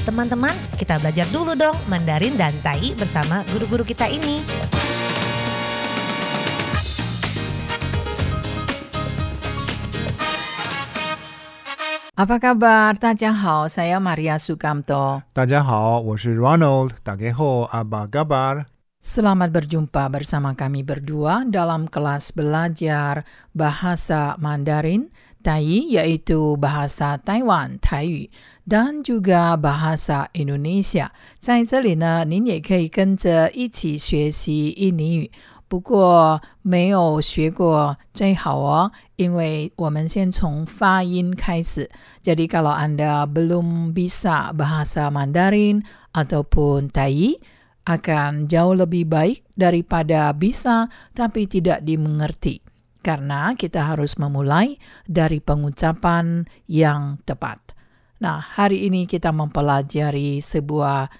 Teman-teman, kita belajar dulu dong Mandarin dan Tai bersama guru-guru kita ini. Apa kabar? Tadjahau, saya Maria Sukamto. Tadjahau, saya Ronald. Tadjahau, apa kabar? Selamat berjumpa bersama kami berdua dalam kelas belajar bahasa Mandarin Tai yaitu bahasa Taiwan, Taiyu, dan juga bahasa Indonesia. 在这里呢，您也可以跟着一起学习印尼语。不过没有学过最好哦，因为我们先从发音开始。Jadi kalau Anda belum bisa bahasa Mandarin ataupun Tai, akan jauh lebih baik daripada bisa tapi tidak dimengerti. Karena kita harus memulai dari pengucapan yang tepat. Nah, hari ini kita mempelajari sebuah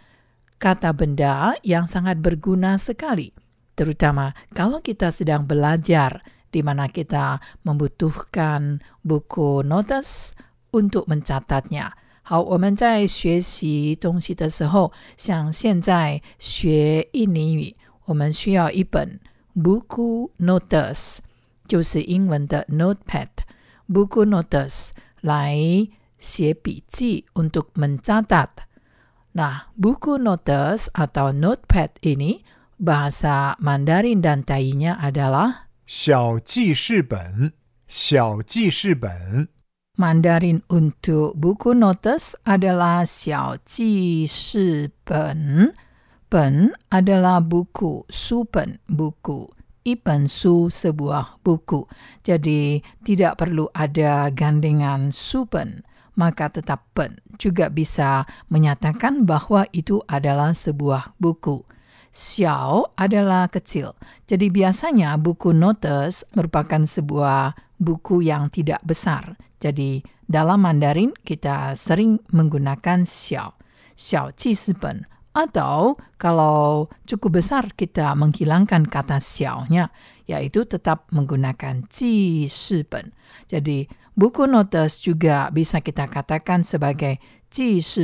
kata benda yang sangat berguna sekali. Terutama kalau kita sedang belajar di mana kita membutuhkan buku notes untuk mencatatnya. 好，我们在学习东西的时候，像现在学印尼语，我们需要一本 buku notes， 就是英文的 notepad，buku notes 来写笔记 untuk mencatat。Nah, buku notes atau notepad ini bahasa Mandarin dan Tainya adalah 小记事本，小记事本。 Mandarin untuk buku notes adalah 小记事本。本 adalah buku, supen buku. Ipen su sebuah buku. Jadi tidak perlu ada gandengan supen. Maka tetap pen juga bisa menyatakan bahwa itu adalah sebuah buku. Xiao adalah kecil. Jadi biasanya buku notes merupakan sebuah buku yang tidak besar. Jadi dalam Mandarin kita sering menggunakan xiao, xiao pen. Atau kalau cukup besar kita menghilangkan kata xiao-nya, yaitu tetap menggunakan pen. Jadi buku notes juga bisa kita katakan sebagai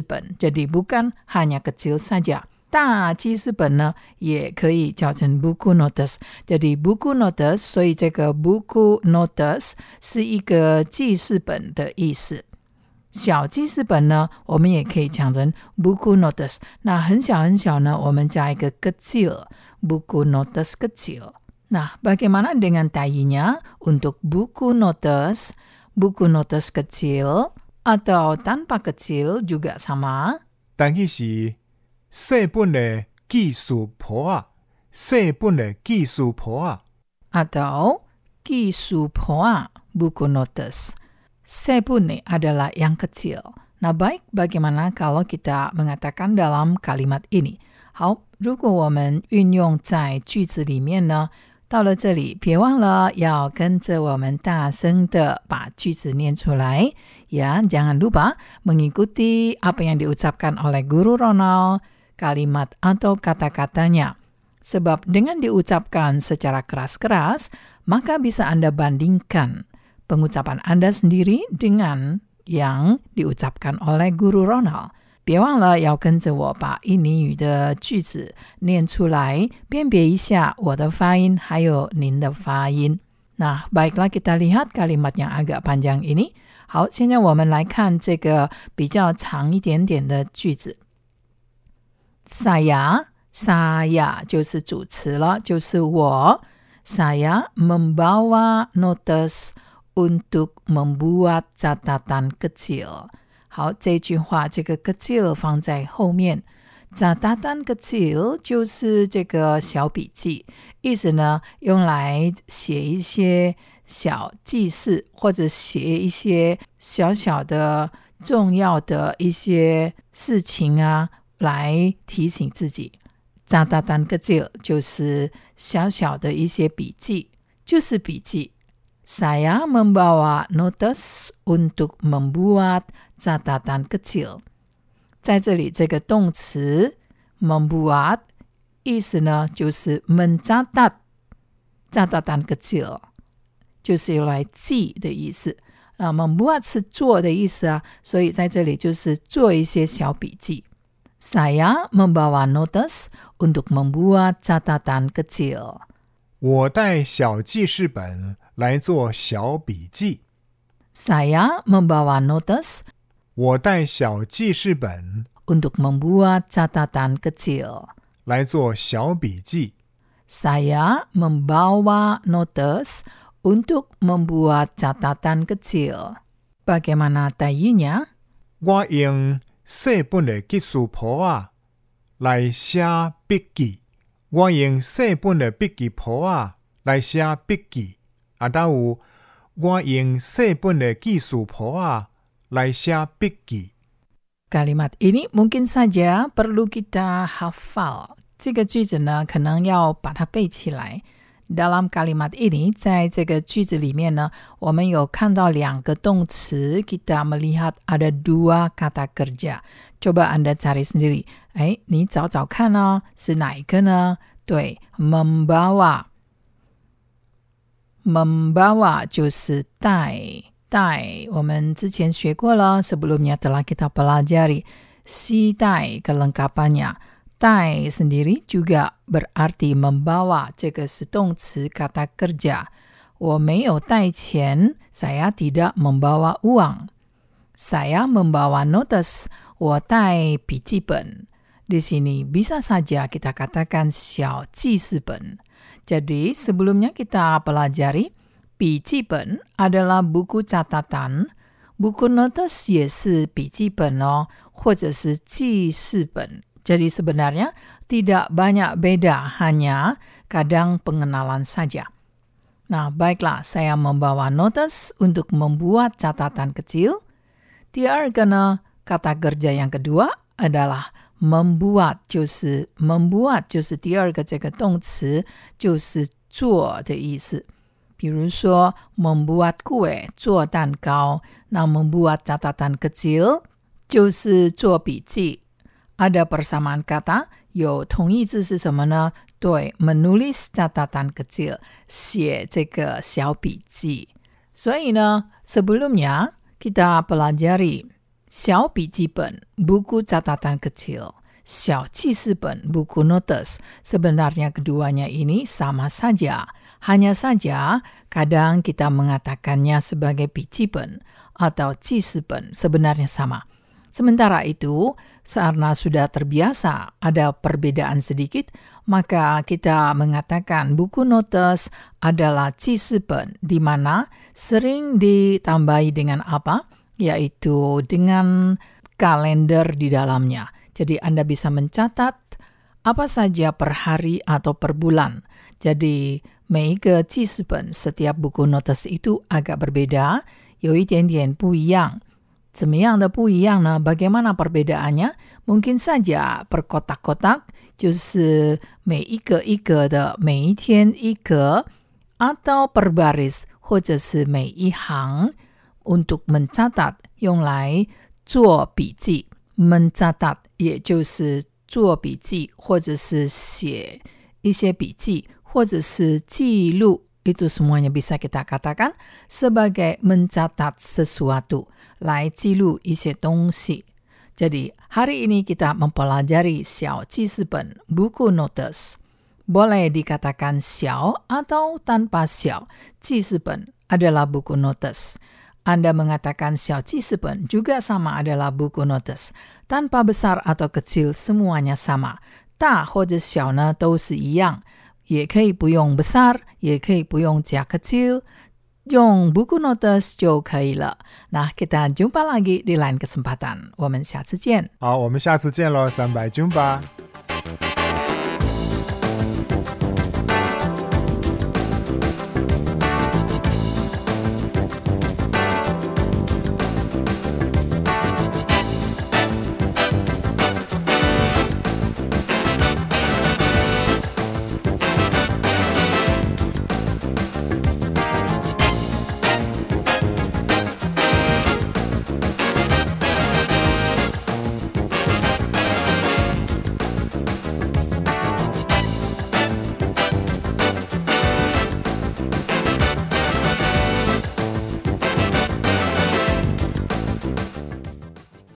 pen. Jadi bukan hanya kecil saja. 大记事本呢，也可以叫成 buku notes。jadi buku notes，所以这个 buku notes 是一个记事本的意思。 小记事本呢，我们也可以讲成 buku notes。那很小很小呢，我们加一个 kecil，buku notes kecil。Nah, bagaimana dengan tayinya untuk buku notes, buku notes kecil atau tanpa kecil juga sama? 但佢是细本的技术谱啊，细本的技术谱啊。 atau kisupoa buku notes. Sebune adalah yang kecil. Nah, baik bagaimana kalau kita mengatakan dalam kalimat ini? 好，如果我们运用在句子里面呢，到了这里，别忘了要跟着我们大声的把句子念出来。Ya, jangan lupa mengikuti apa yang diucapkan oleh guru Ronald, kalimat atau kata-katanya. Sebab dengan diucapkan secara keras-keras, maka bisa Anda bandingkan pengucapan Anda sendiri dengan yang diucapkan oleh guru Ronald. 别忘了要跟着我把印尼语的句子念出来，辨别一下我的发音还有您的发音。Nah, baiklah kita lihat kalimat yang agak panjang ini. 好，现在我们来看这个比较长一点点的句子。saya saya 就是主词了，就是我。saya membawa notes untuk membuat catatan kecil。好，这句话这个 kecil 放在后面。catatan kecil 就是这个小笔记，意思呢用来写一些小记事或者写一些小小的重要的一些事情啊，来提醒自己。catatan kecil 就是小小的一些笔记，就是笔记。 Saya membawa notes untuk membuat catatan kecil。在这里，这个动词 membuat 意思呢就是 mencatat catatan kecil，就是用来记的意思。那 membuat 是做的意思啊，所以在这里就是做一些小笔记。 Saya membawa notes untuk membuat catatan kecil. 我带小记事本 来做小笔记。Saya membawa notes 我带小记事本 untuk membuat catatan kecil. 来做小笔记。Saya membawa notes untuk membuat catatan kecil. Bagaimana tayinya? 我用细本的记事簿啊来写笔记。我用细本的笔记簿啊来写笔记。啊，倒有我用细本的记事簿啊来写笔记。 Kalimat ini mungkin saja perlu kita hafal. 这个句子呢，可能要把它背起来。Dalam kalimat ini，在这个句子里面呢，我们有看到两个动词，kita melihat ada dua kata kerja。coba Anda cari sendiri，哎，你找找看哦，是哪一个呢？对，membawa。 membawa 就是带带，我们之前学过了，sebelumnya telah kita pelajari 携带 kelengkapannya。带 sendiri juga berarti membawa，这个是动词 kata kerja。我没有带钱，saya tidak membawa uang。saya membawa notes，我带笔记本。 Di sini bisa saja kita katakan 小记事本。Jadi sebelumnya kita pelajari 笔记本 adalah buku catatan, buku notes 也是笔记本哦，或者是记事本。Jadi sebenarnya tidak banyak beda, hanya kadang pengenalan saja. Nah, baiklah, saya membawa notes untuk membuat catatan kecil. 第二个呢, kata kerja yang kedua adalah membuat 就是 membuat 就是第二个这个动词就是做的意思。比如说 membuat kue 做蛋糕，那 membuat catatan kecil 就是做笔记。ada persamaan kata 有同义字是什么呢？对，menulis catatan kecil 写这个小笔记。所以呢，sebelumnya kita pelajari 小笔记本 buku catatan kecil, 小记事本 buku notes. Sebenarnya keduanya ini sama saja. Hanya saja kadang kita mengatakannya sebagai 笔记本 atau 记事本 sebenarnya sama. Sementara itu, karena sudah terbiasa ada perbedaan sedikit, maka kita mengatakan buku notes adalah 记事本 di mana sering ditambahi dengan apa? Yaitu dengan kalender di dalamnya. Jadi Anda bisa mencatat apa saja per hari atau per bulan. Jadi 每一个记事本 setiap buku notes itu agak berbeda, 有一点点不一样。怎么样的不一样呢？Bagaimana perbedaannya? Mungkin saja per kotak-kotak 就是每一个一个的每一天一个，atau per baris 或者是每一行 untuk mencatat 用来做笔记。mencatat 也就是做笔记或者是写一些笔记或者是记录。Itu semuanya bisa kita katakan sebagai mencatat sesuatu. 来记录一些东西。Jadi, hari ini kita mempelajari 小记事本 buku notes. Boleh dikatakan 小 atau tanpa 小. 记事本 adalah buku notes. Anda mengatakan 小记事本 juga sama adalah buku notes. Tanpa besar atau kecil semuanya sama. 大或者小呢都是一样，也可以不用 besar，也可以不用加 kecil。用 buku notes 就可以了。那 kita jumpa lagi di lain kesempatan，我们下次见。好，我们下次见喽，三百 jumpa。